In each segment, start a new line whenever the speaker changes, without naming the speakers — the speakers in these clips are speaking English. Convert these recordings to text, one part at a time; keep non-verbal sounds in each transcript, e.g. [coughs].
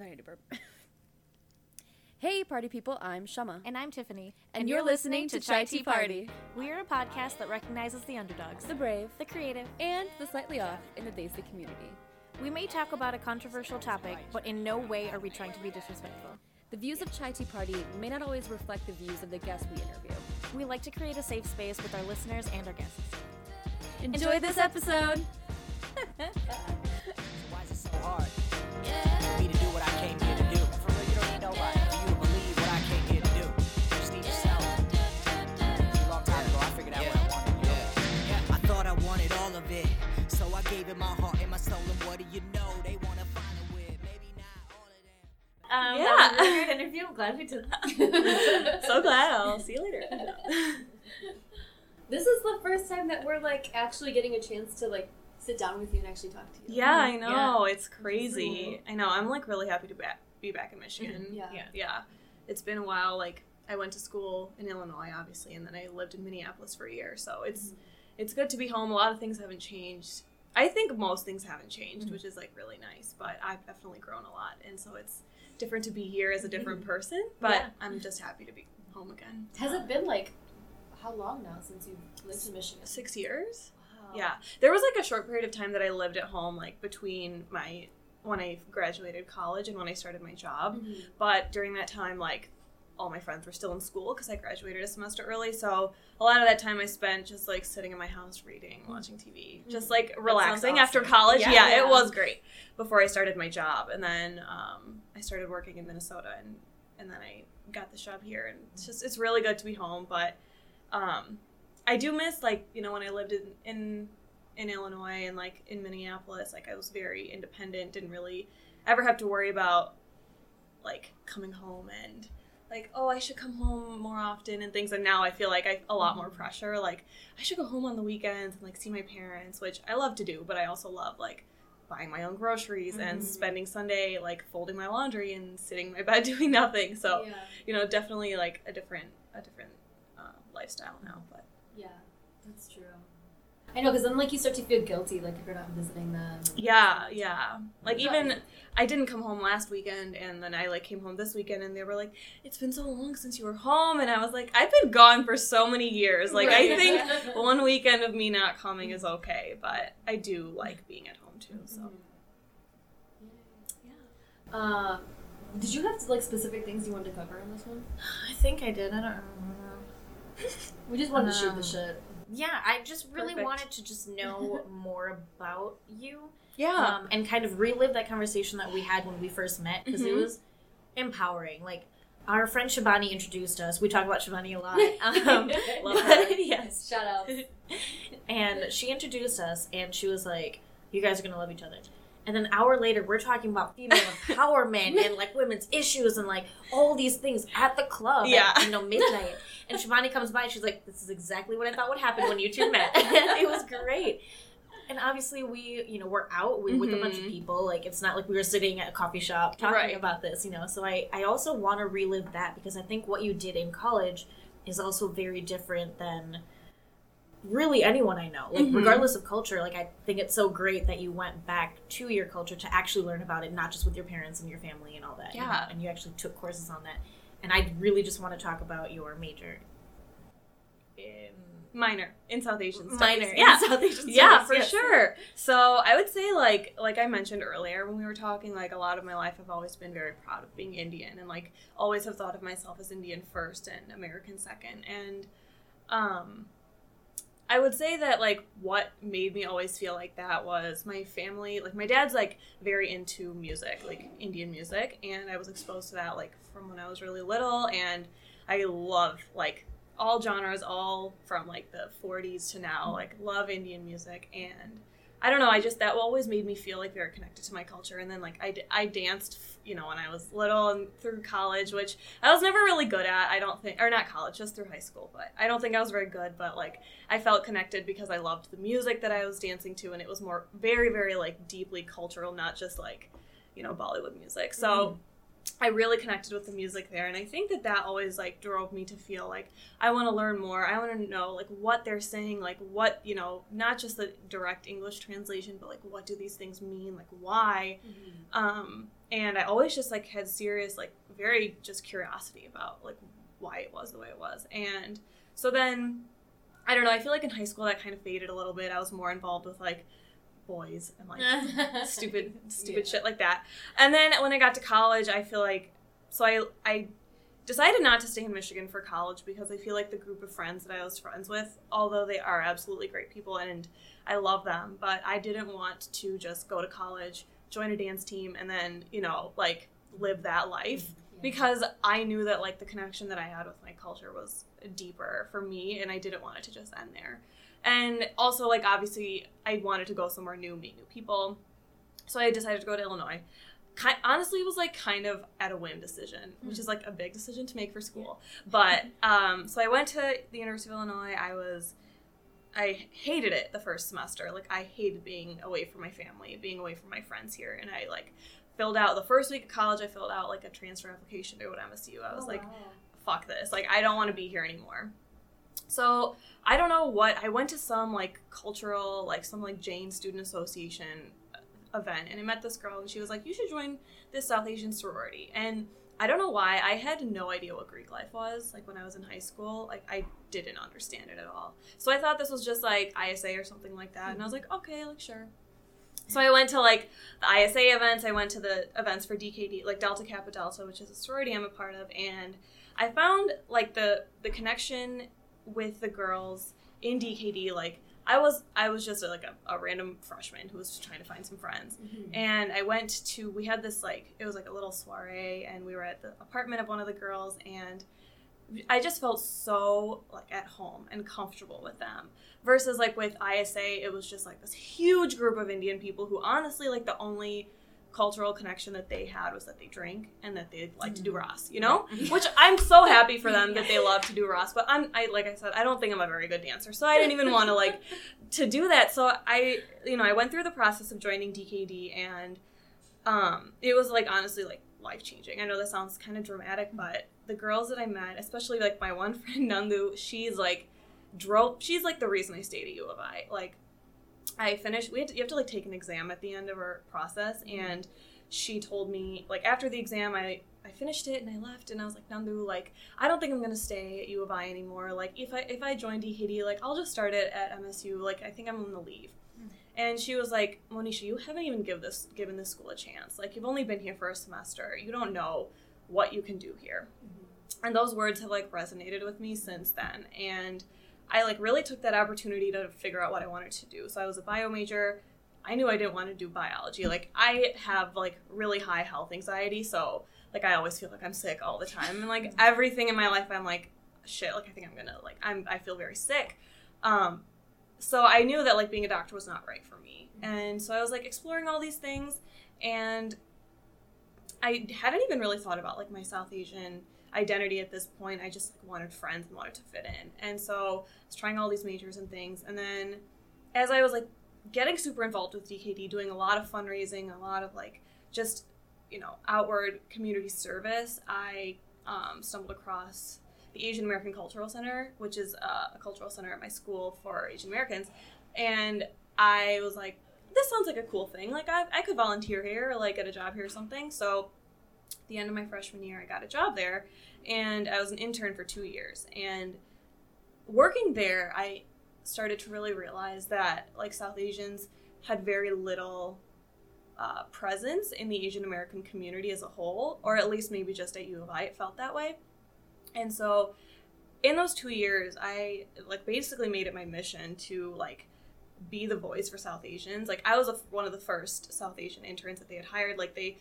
To burp. [laughs] hey, party people, I'm Shama.
And I'm Tiffany.
And, you're, listening to Chai Tea Party.
We are a podcast that recognizes the underdogs,
The brave
the creative.
and the slightly off in the Desi community.
We may talk about a controversial topic, but in no way are we trying to be disrespectful.
The views of Chai Tea Party may not always reflect the views of the guests we interview.
We like to create a safe space with our listeners and our guests.
Enjoy, this episode! [laughs]
Why is it so hard so I gave it my heart and my soul. And what do you know? They wanna follow it, maybe not all of them.
Um,
Yeah.
That was a really great interview. I'm glad we did that. [laughs]
so glad. I'll [laughs] see you later.
this is the first time that we're like actually getting a chance to like sit down with you and actually talk to you.
yeah, I know. It's crazy. I know. I'm like really happy to be back in Michigan.
Yeah.
yeah. Yeah. It's been a while. Like I went to school in Illinois, obviously, and then I lived in Minneapolis for a year. So it's it's good to be home. A lot of things haven't changed. I think most things haven't changed, mm-hmm. which is like really nice. But I've definitely grown a lot, and so it's different to be here as a different mm-hmm. person. But
Yeah.
I'm just happy to be home again.
Has it um, been like how long now since you've lived in Michigan?
Six years.
Wow.
Yeah, there was like a short period of time that I lived at home, like between my when I graduated college and when I started my job.
Mhm.
But during that time, like all my friends were still in school because I graduated a semester early. So a lot of that time I spent just like sitting in my house reading, watching TV, just like relaxing after college.
Yeah.
Yeah,
Yeah.
it was great before I started my job, and then um, I started working in Minnesota, and and then I got this job here, and it's just it's really good to be home, but. Um, I do miss like you know when I lived in, in in Illinois and like in Minneapolis, like I was very independent, didn't really ever have to worry about like coming home and like oh I should come home more often and things. And now I feel like I a lot more pressure. Like I should go home on the weekends and like see my parents, which I love to do, but I also love like buying my own groceries and
Mhm.
spending Sunday like folding my laundry and sitting in my [laughs] bed doing nothing. So
yeah,
you know definitely like a different a different uh, lifestyle now, but.
Yeah, that's true. I know because then like you start to feel guilty like if you're not visiting them.
Yeah, yeah. Like
Yeah.
even I didn't come home last weekend and then I like came home this weekend and they were like, It's been so long since you were home and I was like, I've been gone for so many years. Like I think [laughs] one weekend of me not coming is okay, but I do like being at home too, so yeah.
Uh, did you have like specific things you wanted to cover in this one?
I think I did. I don't remember.
We just wanted to shoot the
Um,
shit.
Yeah, I just really
Perfect.
wanted to just know [laughs] more about you
Yeah.
um, and kind of relive that conversation that we had when we first met because it
Mhm.
was empowering. Like our friend Shivani introduced us. We talk about Shivani a lot. [laughs] Um,
Love [laughs]
yes,
Shout out.
and she introduced us, and she was like, "You guys are gonna love each other." And an hour later, we're talking about female [laughs] empowerment and like women's issues and like all these things at the club
Yeah.
at you know midnight. And Shivani comes by and she's like, "This is exactly what I thought would happen when you two met." [laughs] it was great. And obviously, we you know we're out we with a bunch of
Mhm.
people. Like it's not like we were sitting at a coffee shop talking
Right.
about this, you know. So I I also want to relive that because I think what you did in college is also very different than really anyone I know. Like
Mhm.
regardless of culture, like I think it's so great that you went back to your culture to actually learn about it, not just with your parents and your family and all that.
Yeah.
and you actually took courses on that. And I really just want to talk about your major. In
Minor in South Asian studies.
minor, in
Yeah.
South Asian studies.
yeah for
yes.
sure so i would say like like i mentioned earlier when we were talking like a lot of my life i've always been very proud of being indian and like always have thought of myself as indian first and american second and um i would say that like what made me always feel like that was my family like my dad's like very into music like indian music and i was exposed to that like from when i was really little and i love like all genres, all from like the 40s to now. Like love Indian music, and I don't know. I just that always made me feel like very connected to my culture. And then like I, I danced, you know, when I was little and through college, which I was never really good at. I don't think, or not college, just through high school. But I don't think I was very good. But like I felt connected because I loved the music that I was dancing to, and it was more very, very like deeply cultural, not just like you know Bollywood music. So. Mm. I really connected with the music there, and I think that that always like drove me to feel like I want to learn more. I want to know like what they're saying, like what you know, not just the direct English translation, but like what do these things mean, like why. Um, and I always just like had serious, like very just curiosity about like why it was the way it was, and so then I don't know. I feel like in high school that kind of faded a little bit. I was more involved with like boys and like [laughs] stupid stupid shit like that. And then when I got to college, I feel like so I I decided not to stay in Michigan for college because I feel like the group of friends that I was friends with, although they are absolutely great people and I love them, but I didn't want to just go to college, join a dance team and then, you know, like live that life because I knew that like the connection that I had with my culture was deeper for me and I didn't want it to just end there. And also like obviously I wanted to go somewhere new, meet new people. So I decided to go to Illinois. Ki honestly, it was like kind of at a whim decision, which is like a big decision to make for school. But [laughs] um, so I went to the University of Illinois. I was, I hated it the first semester. Like I hated being away from my family, being away from my friends here, and I like filled out the first week of college. I filled out like a transfer application to go to MSU. I was like, fuck this. Like I don't want to be here anymore. So I don't know what I went to some like cultural like some like Jain Student Association uh, event and I met this girl and she was like, You should join this South Asian sorority. And I don't know why I had no idea what Greek life was like when I was in high school like I didn't understand it at all. So I thought this was just like ISA or something like that and I was like okay like sure. So I went to like the ISA events I went to the events for DKD like Delta Kappa Delta which is a sorority I'm a part of and I found like the the connection with the girls in DKD like I was I was just a, like a, a random freshman who was just trying to find some friends. Mm-hmm. And I went to we had this like it was like a little soiree and we were at the apartment of one of the girls and I just felt so like at home and comfortable with them. Versus like with ISA it was just like this huge group of Indian people who honestly like the only cultural connection that they had was that they drank and that they like to do Raas, you know? Which I'm so happy for them that they [laughs] love to do Raas, but I'm I like I said, I don't think I'm a very good dancer. So I didn't even want to like [laughs] to do that. So I you know, I went through the process of joining DKD and um it was like honestly like life changing. I know that sounds kind of dramatic, but the girls that I met, especially like my one [laughs] friend Nandu, she's like drove she's like the reason I stayed at U of I. Like I finished. We had to, you have to like take an exam at the end of our process, mm-hmm. and she told me like after the exam, I I finished it and I left, and I was like Nandu, like I don't think I'm gonna stay at U of I anymore. Like if I if I join DKD, like I'll just start it at MSU. Like I think I'm gonna leave. Mm-hmm. And she was like, Monisha, you haven't even give this given this school a chance. Like you've only been here for a semester. You don't know what you can do here. Mm-hmm. And those words have like resonated with me since then. And I like really took that opportunity to figure out what I wanted to do. So I was a bio major. I knew I didn't want to do biology. Like I have like really high health anxiety, so like I always feel like I'm sick all the time. And like [laughs] everything in my life I'm like shit, like I think I'm going to like I'm I feel very sick. Um so I knew that like being a doctor was not right for me. And so I was like exploring all these things and I hadn't even really thought about like my South Asian identity at this point. I just like, wanted friends and wanted to fit in. And so I was trying all these majors and things. And then as I was like getting super involved with DKD, doing a lot of fundraising, a lot of like just, you know, outward community service, I um, stumbled across the Asian American Cultural Center, which is uh, a cultural center at my school for Asian Americans. And I was like, this sounds like a cool thing. Like, I, I could volunteer here like get a job here or something. So, the end of my freshman year, I got a job there and I was an intern for two years. And working there, I started to really realize that like South Asians had very little uh, presence in the Asian American community as a whole, or at least maybe just at U of I, it felt that way. And so, in those two years, I like basically made it my mission to like be the voice for South Asians. Like I was a, one of the first South Asian interns that they had hired. Like they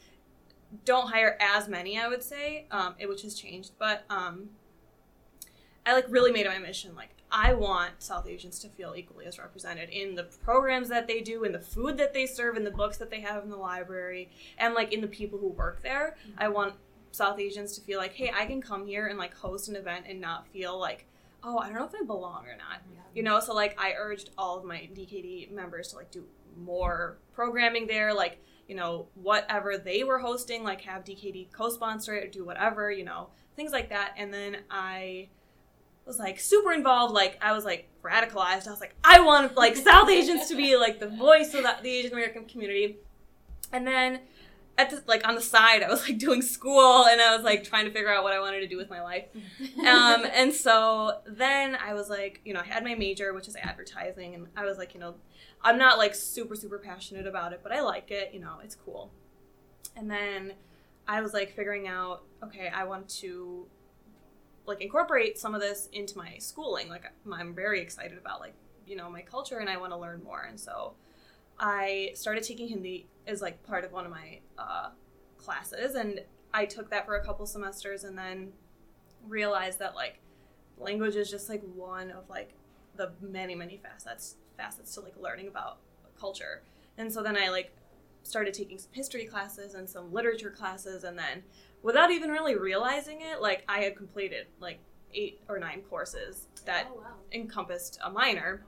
don't hire as many, I would say, um, it, which has changed. But um, I like really made it my mission. Like I want South Asians to feel equally as represented in the programs that they do, in the food that they serve, in the books that they have in the library, and like in the people who work there. I want South Asians to feel like, hey, I can come here and like host an event and not feel like, oh, I don't know if I belong or not. You know, so like I urged all of my DKD members to like do more programming there, like you know, whatever they were hosting, like have DKD co sponsor it or do whatever, you know, things like that. And then I was like super involved. Like I was like radicalized. I was like, I want like South Asians to be like the voice of the, the Asian American community. And then at the, like on the side, I was like doing school and I was like trying to figure out what I wanted to do with my life. Um, [laughs] and so then I was like, you know, I had my major, which is advertising, and I was like, you know, I'm not like super super passionate about it, but I like it. You know, it's cool. And then I was like figuring out, okay, I want to like incorporate some of this into my schooling. Like I'm very excited about like you know my culture, and I want to learn more. And so I started taking Hindi as like part of one of my uh, classes, and I took that for a couple semesters, and then realized that like language is just like one of like the many many facets facets to like learning about culture. And so then I like started taking some history classes and some literature classes, and then without even really realizing it, like I had completed like eight or nine courses that
Oh, wow.
encompassed a minor.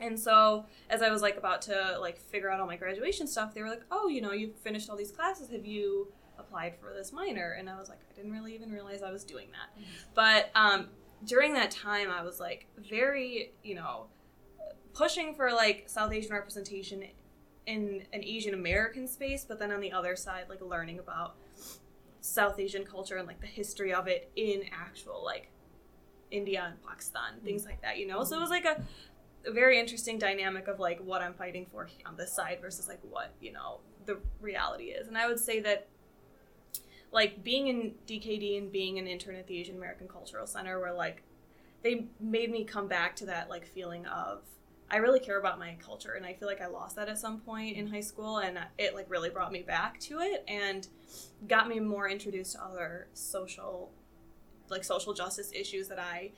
And so as I was like about to like figure out all my graduation stuff, they were like, "Oh, you know, you've finished all these classes. Have you applied for this minor?" And I was like, "I didn't really even realize I was doing that." Mm-hmm. But um, during that time, I was like very, you know, pushing for like South Asian representation in an Asian American space, but then on the other side, like learning about South Asian culture and like the history of it in actual like India and Pakistan, things mm-hmm. like that, you know? So it mm-hmm. was like a, a very interesting dynamic of like what I'm fighting for on this side versus like what, you know, the reality is. And I would say that like being in DKD and being an intern at the Asian American Cultural Center where like they made me come back to that like feeling of I really care about my culture and I feel like I lost that at some point in high school and it like really brought me back to it and got me more introduced to other social like social justice issues that I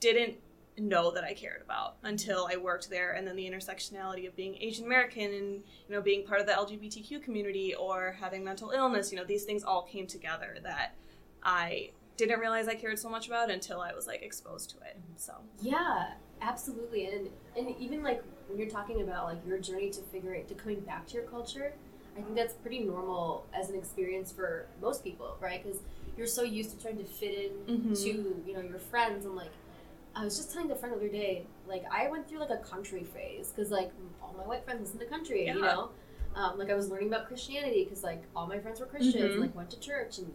didn't know that I cared about until I worked there and then the intersectionality of being Asian American and you know being part of the LGBTQ community or having mental illness you know these things all came together that I didn't realize I cared so much about until I was like exposed to it so
Yeah, absolutely. And and even like when you're talking about like your journey to figure it to coming back to your culture, I think that's pretty normal as an experience for most people, right? Because you're so used to trying to fit in
Mhm.
to you know your friends and like. I was just telling a friend the other day, like I went through like a country phase because like all my white friends listen to country, you know. Um, like I was learning about Christianity because like all my friends were Christians,
Mhm.
and, like went to church, and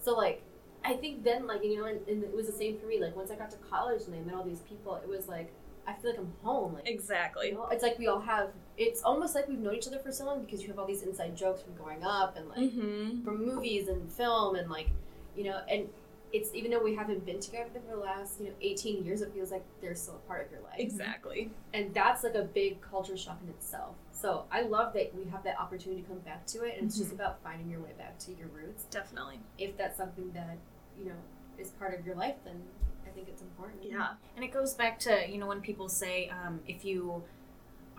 so like I think then, like, you know, and, and it was the same for me. Like, once I got to college and I met all these people, it was like, I feel like I'm home. Like,
exactly
you know, it's like we all have, it's almost like we've known each other for so long because you have all these inside jokes from growing up and, like,
mm-hmm.
from movies and film and, like, you know, and it's even though we haven't been together for the last, you know, 18 years, it feels like they're still a part of your life.
exactly
And that's like a big culture shock in itself. So I love that we have that opportunity to come back to it. And it's just about finding your way back to your roots
definitely
if that's something that you know is part of your life then i think it's important
yeah
And it goes back to, you know, when people say, um, if you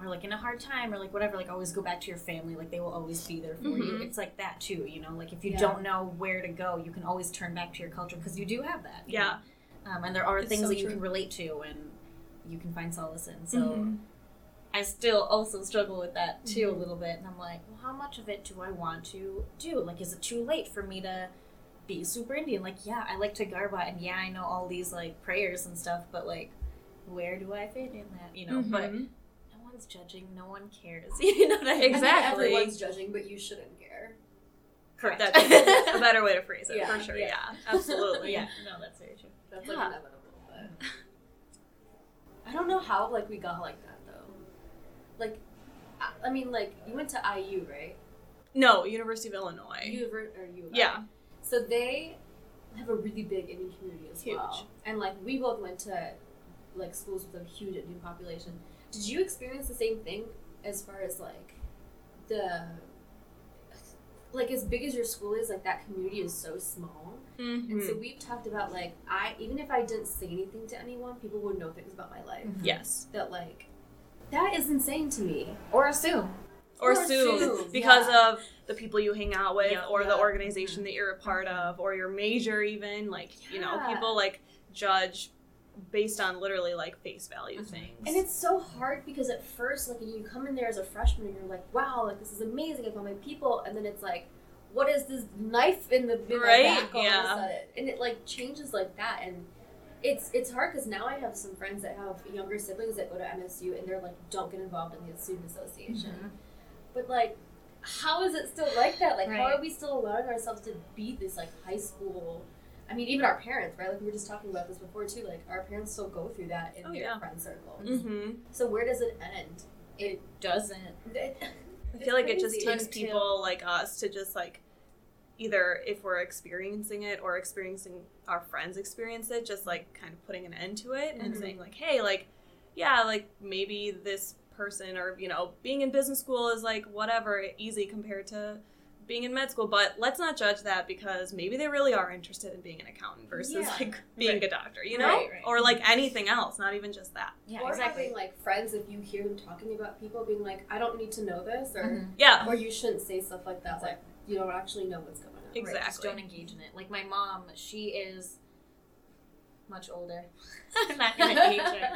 are like in a hard time or like whatever, like always go back to your family, like they will always be there for you.
Mhm.
It's like that too, you know, like if you
Yeah.
don't know where to go, you can always turn back to your culture because you do have that.
Yeah.
Um, and there are
It's
things
so
that you
true.
can relate to and you can find solace in. So
Mhm.
I still also struggle with that too
Mm-hmm.
a little bit. And I'm like, well, how much of it do I want to do? Like, is it too late for me to be super Indian? Like, yeah, I like to garba and yeah, I know all these like prayers and stuff, but like, where do I fit in that? You know, but
Mhm.
no one's judging, no one cares. [laughs] you know what I mean?
I think
Exactly.
everyone's judging but you shouldn't care
Correct.
That's a [laughs] better way to phrase it
Yeah,
for sure.
yeah.
Yeah, [laughs] absolutely.
yeah, no, that's very true.
that's
Yeah.
like inevitable but i don't know how like we got like that though like i, I mean like you went to iu right
No, University of Illinois.
you or you
yeah.
so they have a really big indian community as
Huge.
well and like we both went to like schools with a huge indian population did you experience the same thing as far as like the like as big as your school is like that community is so small and
Mhm.
so we've talked about like i even if i didn't say anything to anyone people would know things about my life
yes.
that like that is insane to me
Or assume.
Or,
Or
assume
assume,
because
yeah.
of the people you hang out with
Yeah.
or the
Yeah.
organization that you're a part of or your major even like you know people like judge based on literally like face value things.
And it's so hard because at first, like, you come in there as a freshman and you're like, wow, like, this is amazing. I found my people. And then it's like, what is this knife in the in
Right?
back all
Yeah.
of a sudden? And it, like, changes like that. And it's it's hard because now I have some friends that have younger siblings that go to MSU and they're like, don't get involved in the student association.
Mm-hmm.
But, like, how is it still like that? Like, how are we still allowing ourselves to be this, like, high school? I mean, even our parents, right? Like, we were just talking about this before, too. Like, our parents still go through that in
Oh,
their
yeah.
friend circles.
hmm
So where does it end?
It doesn't. [laughs]
I feel like it just takes
Until-
people like us to just like either if we're experiencing it or experiencing our friends experience it, just like kind of putting an end to it and
Mhm.
saying like, hey, like, yeah, like maybe this person or you know being in business school is like whatever easy compared to being in med school but let's not judge that because maybe they really are interested in being an accountant versus
Yeah.
like being
Right.
a doctor you know
Right, right.
or like anything else not even just that
Yeah,
or
exactly.
having like friends, if you hear them talking about people, being like, "I don't need to know this," or
Mhm.
yeah
or you shouldn't say stuff like that. Like you don't actually know what's going on.
Right, just
Exactly.
don't engage in it. Like my mom, she is much older. [laughs] I'm not gonna [laughs] age her.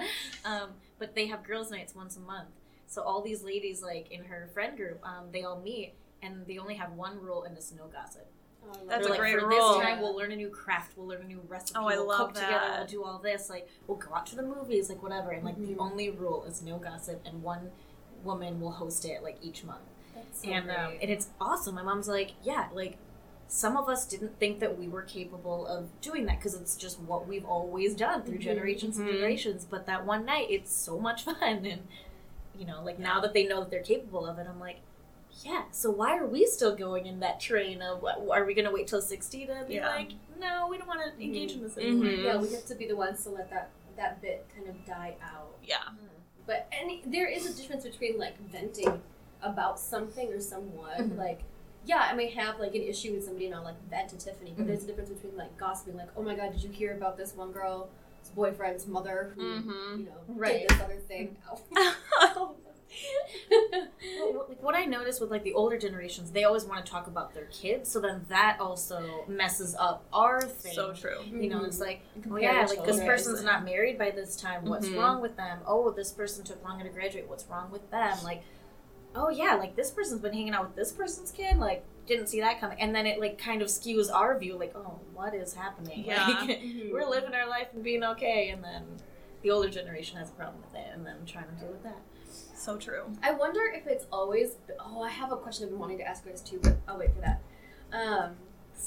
Um, but they have girls' nights once a month. So all these ladies, like in her friend group, um, they all meet, and they only have one rule, and it's no gossip.
Oh,
That's
They're
a
like,
great
for
rule.
this time, we'll learn a new craft, we'll learn a new recipe,
Oh, I
we'll
love
cook together, we'll do all this. Like we'll go out to the movies, like whatever. And like
Mhm.
the only rule is no gossip, and one woman will host it like each month.
That's so
and um, and it's awesome. My mom's like, yeah, like some of us didn't think that we were capable of doing that because it's just what we've always done through
Mhm.
generations and
Mhm.
generations. But that one night, it's so much [laughs] fun, and you know, like now that they know that they're capable of it, I'm like. Yeah, so why are we still going in that train of what, are we going to wait till 60 to be
Yeah.
like, no, we don't want to engage in this
Mhm.
anymore?
yeah, we have to be the ones to let that that bit kind of die out.
yeah
But any, there is a difference between like venting about something or someone.
Mhm.
Like, yeah, I may have like an issue with somebody and I'll like vent to Tiffany. But there's a difference between like gossiping, like, oh my god, did you hear about this one girl's boyfriend's mother who,
Mhm.
you know,
Right.
did this other thing? [laughs] [laughs] [laughs]
Well, what- I noticed with like the older generations, they always want to talk about their kids, so then that also messes up our thing.
so true
You know, it's like, oh yeah, like this person's not married by this time. What's
Mhm.
wrong with them? Oh, this person took longer to graduate. What's wrong with them? Like, oh yeah, like this person's been hanging out with this person's kid. Like, didn't see that coming. And then it like kind of skews our view. Like, oh, what is happening?
Yeah.
Like, [laughs]
Mhm.
we're living our life and being okay, and then the older generation has a problem with it, and then trying to deal with that.
So true
I wonder if it's always. Oh, I have a question I've been wanting to ask you guys too, but I'll wait for that. Um,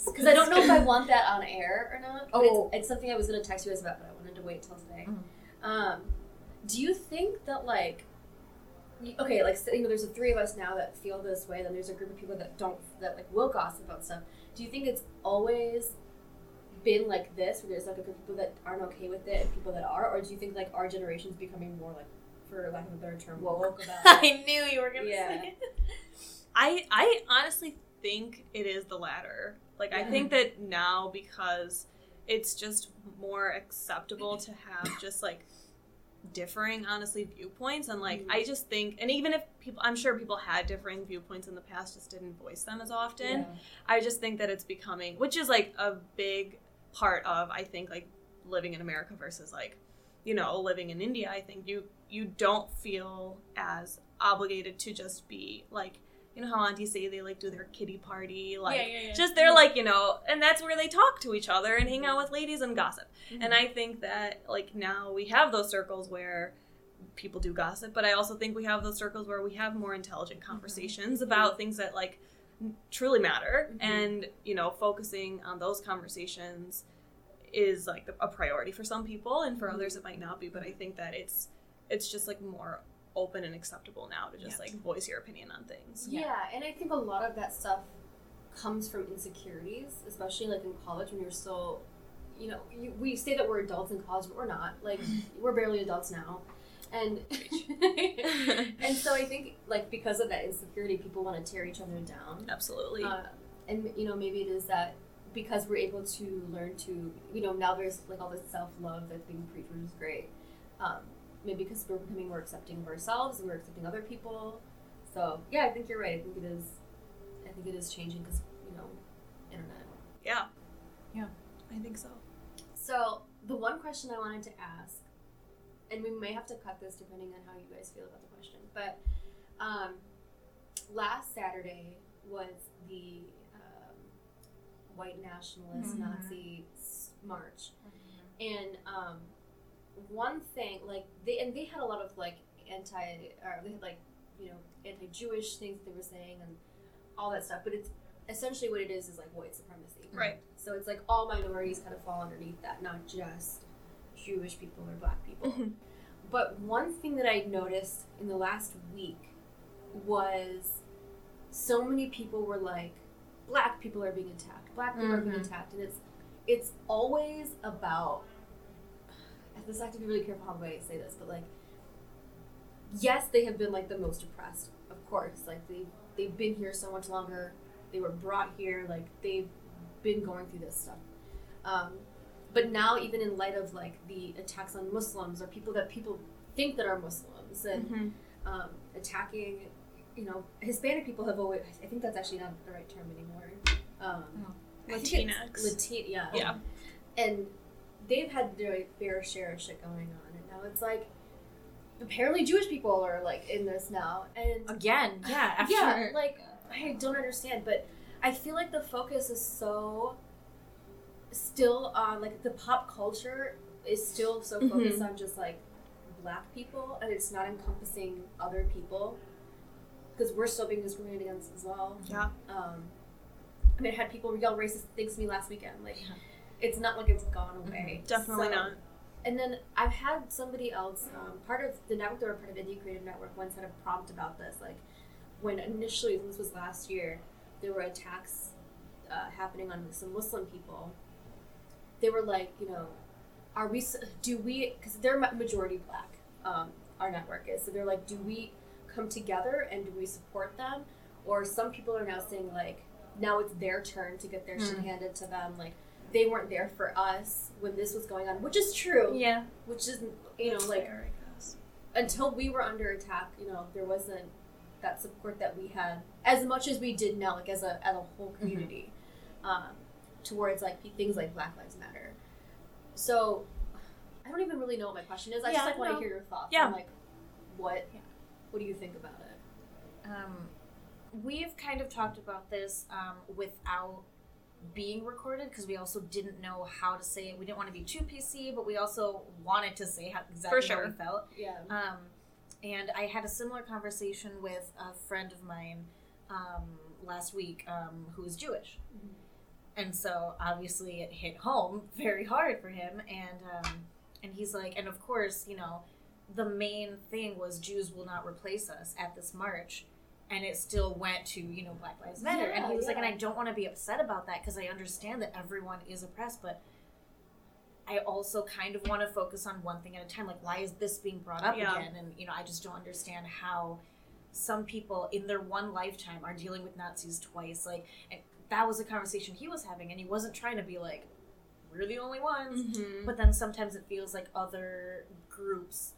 because I don't know if I want that on air or not. but
Oh.
it's, it's something I was gonna text you guys about, but I wanted to wait till today.
Mhm.
Um, do you think that like, okay, like you know, there's the three of us now that feel this way. Then there's a group of people that don't, that like will gossip about stuff. Do you think it's always been like this, where there's like a group of people that aren't okay with it and people that are, or do you think like our generation's becoming more like, for lack of a better term, woke about? [laughs]
I knew you were gonna
Yeah.
say. [laughs]
I I honestly think it is the latter. Like I think that now because it's just more acceptable to have [coughs] just like differing honestly viewpoints and like
Mhm.
I just think and even if people I'm sure people had differing viewpoints in the past just didn't voice them as often.
Yeah.
I just think that it's becoming which is like a big part of I think like living in America versus like you know living in India I think you you don't feel as obligated to just be like you know how aunties say they like do their kitty party like
Yeah, yeah, yeah.
just they're like you know and that's where they talk to each other and hang out with ladies and gossip
Mm-hmm.
and I think that like now we have those circles where people do gossip but I also think we have those circles where we have more intelligent conversations about things that like truly matter
Mhm.
and you know focusing on those conversations is like a priority for some people and for others it might not be but i think that it's it's just like more open and acceptable now to just
Yeah.
like voice your opinion on things
Yeah. and I think a lot of that stuff comes from insecurities, especially like in college when you're still, you know, you, we say that we're adults in college, but we're not. Like [laughs] we're barely adults now, and [laughs] and so I think like because of that insecurity, people want to tear each other down.
absolutely
Uh, and you know maybe it is that because we're able to learn to you know now there's like all this self love that's being preached, which is great. Um, maybe because we're becoming more accepting of ourselves and we're accepting other people. So yeah, I think you're right. I think it is. I think it is changing because you know, internet.
yeah
Yeah.
i think so
So the one question I wanted to ask, and we may have to cut this depending on how you guys feel about the question, but um, last Saturday was the um, white nationalist
Mhm.
Nazi s- march, and um, one thing like they and they had a lot of like anti or they had like you know anti-Jewish things they were saying and all that stuff, but it's essentially what it is is like white supremacy.
Right.
So it's like all minorities kind of fall underneath that, not just Jewish people or black people.
Mhm.
But one thing that I noticed in the last week was so many people were like, black people are being attacked, black people are being
Mhm.
attacked, and it's it's always about. This I have to be really careful how I say this, but like, yes, they have been like the most oppressed, of course. Like they they've been here so much longer. They were brought here. Like they've been going through this stuff. Um, but now, even in light of like the attacks on Muslims or people that people think that are Muslims and
Mhm.
um, attacking, you know, Hispanic people have always. I think that's actually not the right term anymore. Um, it's
Latinx.
Latin, yeah.
Yeah.
And they've had their fair share of shit going on, and now it's like apparently Jewish people are like in this now, and
Again, yeah. [sighs] After,
yeah, like I don't understand, but I feel like the focus is so still on like the pop culture is still so focused on just like black people, and it's not encompassing other people because we're still being discriminated against as well.
Yeah.
Um, I mean, I had people yell racist things to me last weekend. Like,
Yeah.
It's not like it's gone away.
Definitely
So-
not.
and then I've had somebody else, um, part of the network we're part of, Indie Creative Network, once had a prompt about this. Like, when initially, this was last year, there were attacks uh, happening on some Muslim people. They were like, you know, are we, do we, because they're majority black, um, our network is. So they're like, do we come together and do we support them? Or some people are now saying, like, now it's their turn to get their shit
Hmm.
handed to them. Like, they weren't there for us when this was going on, which is true.
Yeah.
which is you know like
Fair, I guess.
until we were under attack you know there wasn't that support that we had as much as we did now like as a as a whole community um, towards like things like black lives matter. So i don't even really know what my question is. I
Yeah,
just like want to hear your thoughts.
Yeah.
on like what? What do you think about it?
Um, we've kind of talked about this um, without being recorded because we also didn't know how to say it. We didn't want to be too PC, but we also wanted to say how exactly how
sure.
we felt.
yeah
Um, and I had a similar conversation with a friend of mine um, last week um, who is Jewish. And so obviously it hit home [laughs] very hard for him. And, um, and he's like, and of course, you know, the main thing was Jews will not replace us at this march. And it still went to, you know, Black Lives Matter. and he
Yeah,
was like, and. I don't want to be upset about that because I understand that everyone is oppressed, but I also kind of want to focus on one thing at a time. Like, why is this being brought up
Yeah.
again? And, you know, I just don't understand how some people in their one lifetime are dealing with Nazis twice. Like, and that was a conversation he was having, and he wasn't trying to be like, we're the only ones.
Mhm.
But then sometimes it feels like other groups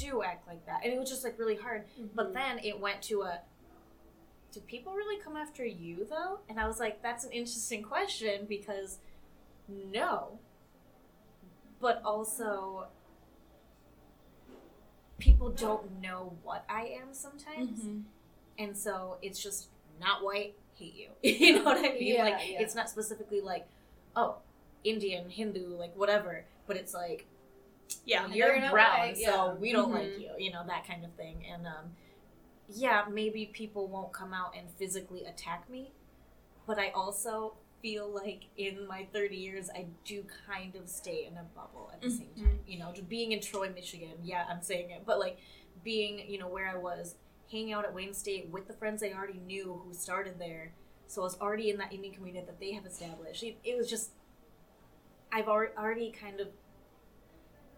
do act like that. And it was just like really hard. But then it went to a do people really come after you though? And I was like, that's an interesting question because no. But also people don't know what I am sometimes.
Mhm.
And so it's just not white, hate you. [laughs] you know what I mean?
Yeah,
like
yeah.
it's not specifically like, oh, Indian, Hindu, like whatever, but it's like
Yeah.
And
you're brown, so we don't
Mhm.
like you, you know, that kind of thing. And um yeah, maybe people won't come out and physically attack me, but I also feel like in my 30 years I do kind of stay in a bubble at the same
Mhm.
time. You know, just being in Troy, Michigan, yeah, I'm saying it, but like being, you know, where I was hanging out at Wayne State with the friends I already knew who started there. So I was already in that Indian community that they have established. It, it was just I've already, already kind of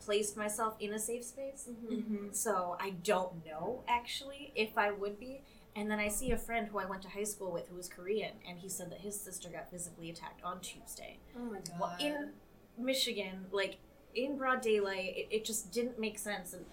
placed myself in a safe space.
Mhm.
So I don't know actually if I would be. And then I see a friend who I went to high school with who was Korean, and he said that his sister got physically attacked on Tuesday.
oh my god
Well, in Michigan, like in broad daylight, it, it just didn't make sense. And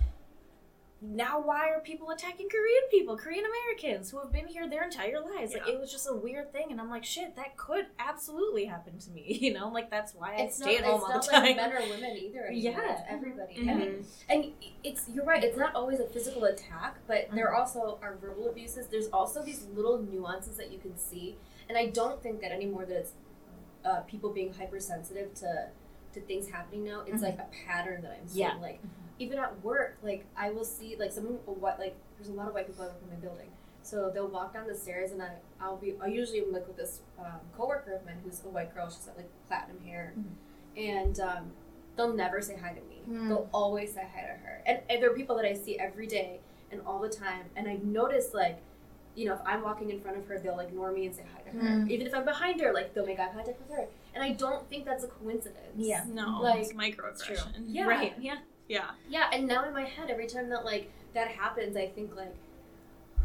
now why are people attacking Korean people, Korean Americans who have been here their entire lives? Like it was just a weird thing, and I'm like, shit, that could absolutely happen to me. [laughs] You know, like that's why I
It's not,
stay
it's
at home all
not
the time.
like men or women either. anymore.
Yeah.
It's everybody. I
Mhm.
mean, and it's you're right. It's not always a physical attack, but there
Mm-hmm.
also are verbal abuses. There's also these little nuances that you can see, and I don't think that anymore that it's uh, people being hypersensitive to to things happening now. It's
Mhm.
like a pattern that I'm seeing.
Yeah.
Like even at work, like I will see like someone what like there's a lot of white people that work in my building. So they'll walk down the stairs, and I I'll be I usually am like with this um, coworker of mine who's a white girl. She's got like platinum hair, and um, they'll never say hi to me.
Hmm.
They'll always say hi to her. And, and there are people that I see every day and all the time. And I've noticed like, you know, if I'm walking in front of her, they'll ignore me and say hi to her.
Hmm.
Even if I'm behind her, like they'll make eye contact with her. And I don't think that's a coincidence.
Yeah.
No,
Like-
it's microaggression.
Yeah.
Right? Yeah.
Yeah.
Yeah, and now in my head, every time that like that happens, I think like,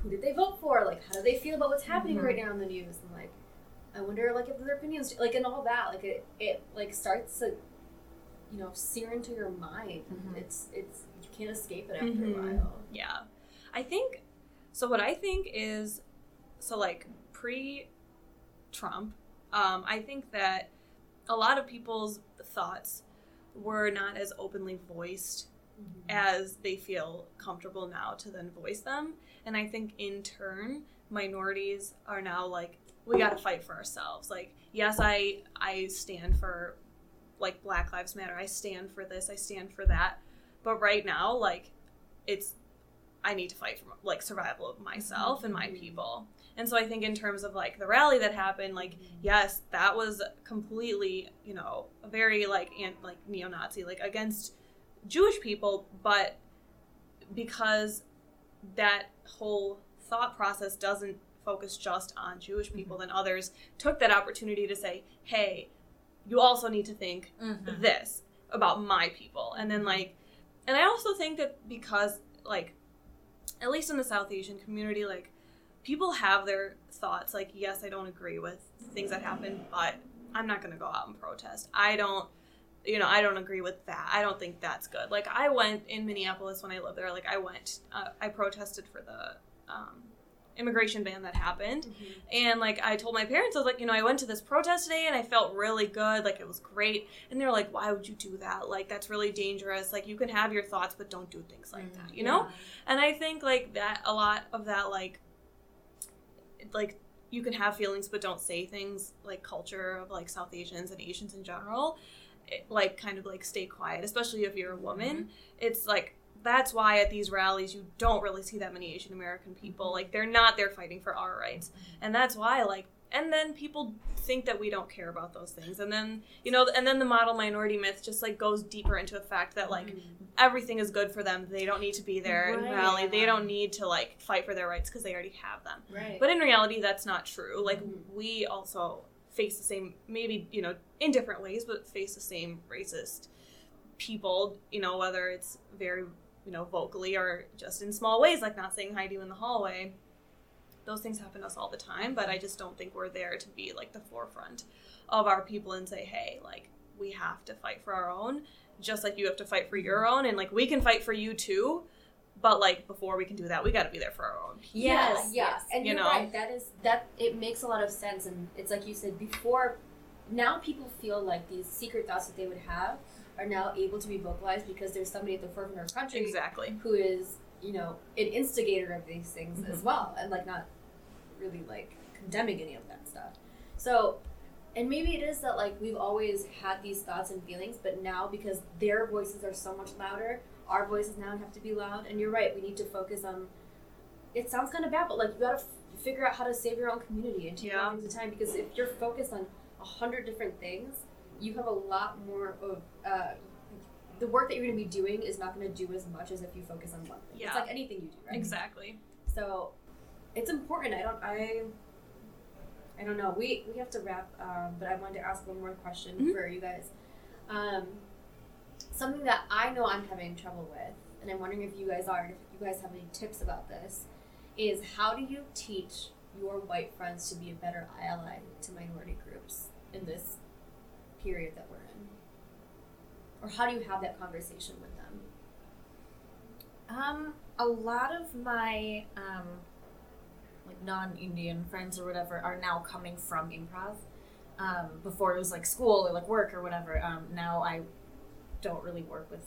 who did they vote for? Like, how do they feel about what's happening
Mhm.
right now in the news? And like, I wonder like if their opinions like and all that. Like it, it like starts to, you know, sear into your mind.
Mhm.
It's it's you can't escape it after
Mhm.
a while.
Yeah. I think so what I think is so like pre Trump, um, I think that a lot of people's thoughts were not as openly voiced mm-hmm. as they feel comfortable now to then voice them. And I think in turn, minorities are now like, we gotta fight for ourselves. Like, yes, I I stand for like Black Lives Matter. I stand for this. I stand for that. But right now, like, it's I need to fight for like survival of myself and my mm-hmm. people. And so I think in terms of like the rally that happened, like yes, that was completely you know very like and like neo-Nazi like against Jewish people, but because that whole thought process doesn't focus just on Jewish people, then others took that opportunity to say, hey, you also need to think
Mm-hmm.
this about my people. And then, like, and I also think that because, like, at least in the South Asian community, like, people have their thoughts. Like, yes, I don't agree with things that happen, but I'm not going to go out and protest. I don't you know, I don't agree with that. I don't think that's good. Like, I went in Minneapolis when I lived there. Like, I went, uh, I protested for the um, immigration ban that happened, and like, I told my parents, I was like, you know, I went to this protest today and I felt really good. Like, it was great. And they're like, why would you do that? Like, that's really dangerous. Like, you can have your thoughts, but don't do things like that. You know? And I think like that a lot of that like like you can have feelings but don't say things like culture of like South Asians and Asians in general it, like kind of like stay quiet especially if you're a woman. Mm-hmm. It's like that's why at these rallies you don't really see that many Asian American people. Mm-hmm. Like they're not there fighting for our rights. Mm-hmm. And that's why like and then people think that we don't care about those things. And then you know and then the model minority myth just like goes deeper into the fact that like everything is good for them. They don't need to be there and
Right.
rally. They don't need to like fight for their rights because they already have them.
Right.
but in reality that's not true. Like
Mhm.
we also face the same maybe you know in different ways but face the same racist people you know whether it's very you know vocally or just in small ways like not saying hi to you in the hallway those things happen to us all the time but i just don't think we're there to be like the forefront of our people and say hey like we have to fight for our own just like you have to fight for your mm-hmm. own and like we can fight for you too but like before we can do that we got to be there for our own
Yes,
yeah,
yes.
and
You
you're
know?
right. That is that. It makes a lot of sense, and it's like you said before. Now people feel like these secret thoughts that they would have are now able to be vocalized because there's somebody at the forefront of our country
exactly
who is, you know, an instigator of these things mm-hmm. as well, and like not really like condemning any of that stuff. So, and maybe it is that like we've always had these thoughts and feelings, but now because their voices are so much louder, our voices now have to be loud. And you're right, we need to focus on. It sounds kind of bad, but like you gotta f- figure out how to save your own community and take
Yeah.
one thing at a time. Because if you're focused on a hundred different things, you have a lot more of. Uh, the work that you're going to be doing is not going to do as much as if you focus on one thing.
Yeah.
It's like anything you do, right?
exactly
So it's important. I don't. I. I don't know. We we have to wrap, um, but I wanted to ask one more question
Mhm.
for you guys. Um, something that I know I'm having trouble with, and I'm wondering if you guys are, and if you guys have any tips about this, is how do you teach your white friends to be a better ally to minority groups in this period that we're in, or how do you have that conversation with them?
Um, a lot of my um, non-Indian friends or whatever are now coming from improv. Um, before it was like school or like work or whatever. Um, now I don't really work with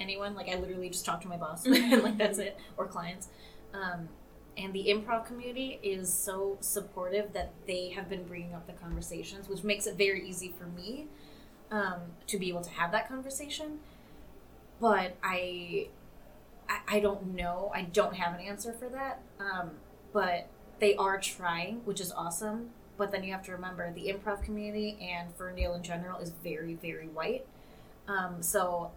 anyone. Like I literally just talk to my boss and [laughs] like that's it or clients. Um, and the improv community is so supportive that they have been bringing up the conversations, which makes it very easy for me um, to be able to have that conversation. But I, I, I don't know. I don't have an answer for that. But they are trying, which is awesome. But then you have to remember the improv community and Ferndale in general is very, very white. Um, so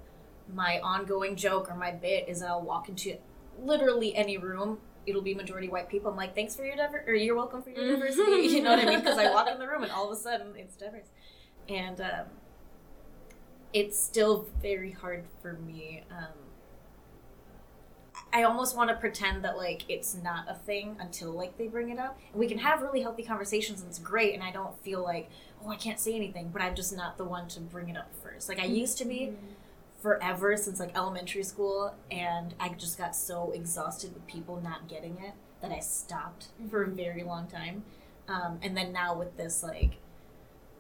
my ongoing joke or my bit is that I'll walk into literally any room. It'll be majority white people. I'm like, thanks for your diver, or you're welcome for your [laughs] diversity. [laughs] you know what I mean? Because I walk in the room and all of a sudden it's diverse, and um, it's still very hard for me. Um, I almost want to pretend that like it's not a thing until like they bring it up, and we can have really healthy conversations, and it's great. And I don't feel like oh I can't say anything, but I'm just not the one to bring it up first. Like I used to be forever since like elementary school, and I just got so exhausted with people not getting it that I stopped for a very long time. Um, and then now with this like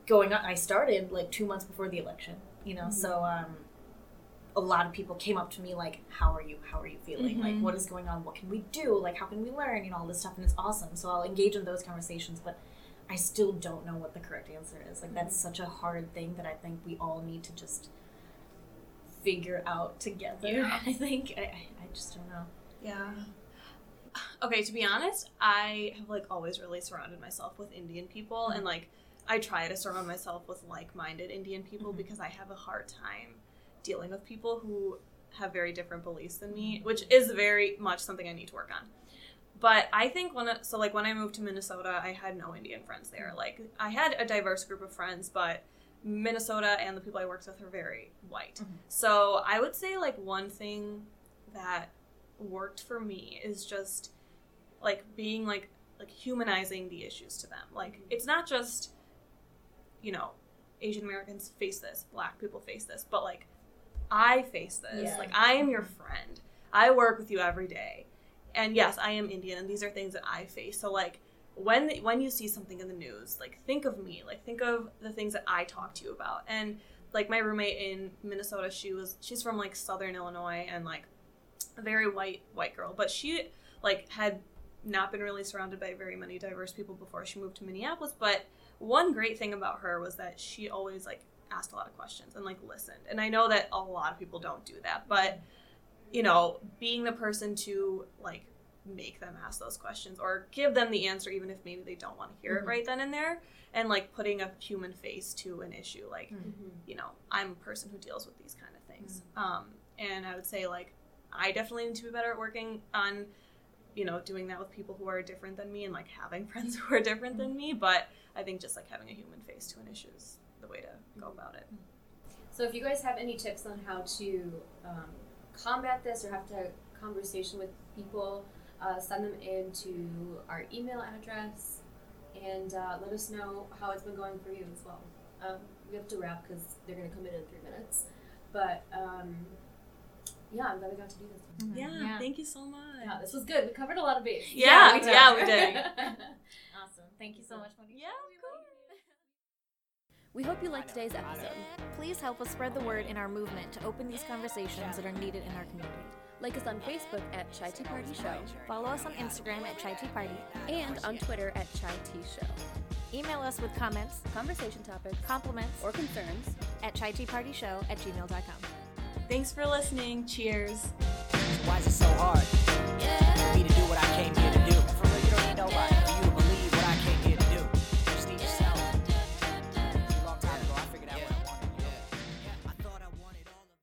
going on, I started like two months before the election, you know, so um, a lot of people came up to me like, "How are you? How are you feeling? Like, mm-hmm. what is going on? What can we do? Like, how can we learn? You know, all this stuff." And it's awesome. So I'll engage in those conversations, but I still don't know what the correct answer is. Like, that's mm-hmm. such a hard thing that I think we all need to just figure out together.
Yeah. [laughs]
I think I, I just don't know.
Yeah. Okay, to be honest, I have like always really surrounded myself with Indian people and mm-hmm. like I try to surround myself with like-minded Indian people because I have a hard time dealing with people who have very different beliefs than me, which is very much something I need to work on. But I think when so like when I moved to Minnesota, I had no Indian friends there. Like I had a diverse group of friends, but Minnesota and the people I worked with are very white. Mm-hmm. So I would say like one thing that worked for me is just like being like like humanizing the issues to them. Like mm-hmm. it's not just you know Asian Americans face this, black people face this, but like I face this.
Yeah.
Like I am your mm-hmm. friend. I work with you every day. And yes, I am Indian and these are things that I face. So like when when you see something in the news, like think of me. Like think of the things that I talk to you about. And like my roommate in Minnesota, she was she's from like southern Illinois and like a very white white girl, but she like had not been really surrounded by very many diverse people before she moved to Minneapolis, but one great thing about her was that she always like asked a lot of questions and like listened. And I know that a lot of people don't do that, but you know, being the person to like make them ask those questions or give them the answer even if maybe they don't want to hear it mm-hmm. right then and there and like putting a human face to an issue like mm-hmm. you know i'm a person who deals with these kind of things mm-hmm. um, and i would say like i definitely need to be better at working on you know doing that with people who are different than me and like having [laughs] friends who are different than me but i think just like having a human face to an issue is the way to go about it
So if you guys have any tips on how to um, combat this or have to have a conversation with people, uh, send them in to our email address and uh, let us know how it's been going for you as well. Um, we have to wrap because they're going to come in in three minutes. But um, yeah, I'm glad we got to do this.
yeah,
Yeah.
thank you so much
Yeah, this was good. We covered a lot of bases.
Yeah,
we did.
yeah, we did. [laughs]
Awesome. Thank you so much, Monique.
yeah
we hope you liked today's episode.
Please help us spread the word in our movement to open these conversations that are needed in our community.
Like us on Facebook at Chai Tea Party Show.
Follow us on Instagram at Chai Tea Party.
And on Twitter at Chai Tea Show.
Email us with comments,
conversation topics,
compliments,
or concerns
at chai tea party show at gmail.com.
Thanks for listening. Cheers.
Why is it so hard for me to do what I came here to do? For real, you don't need nobody.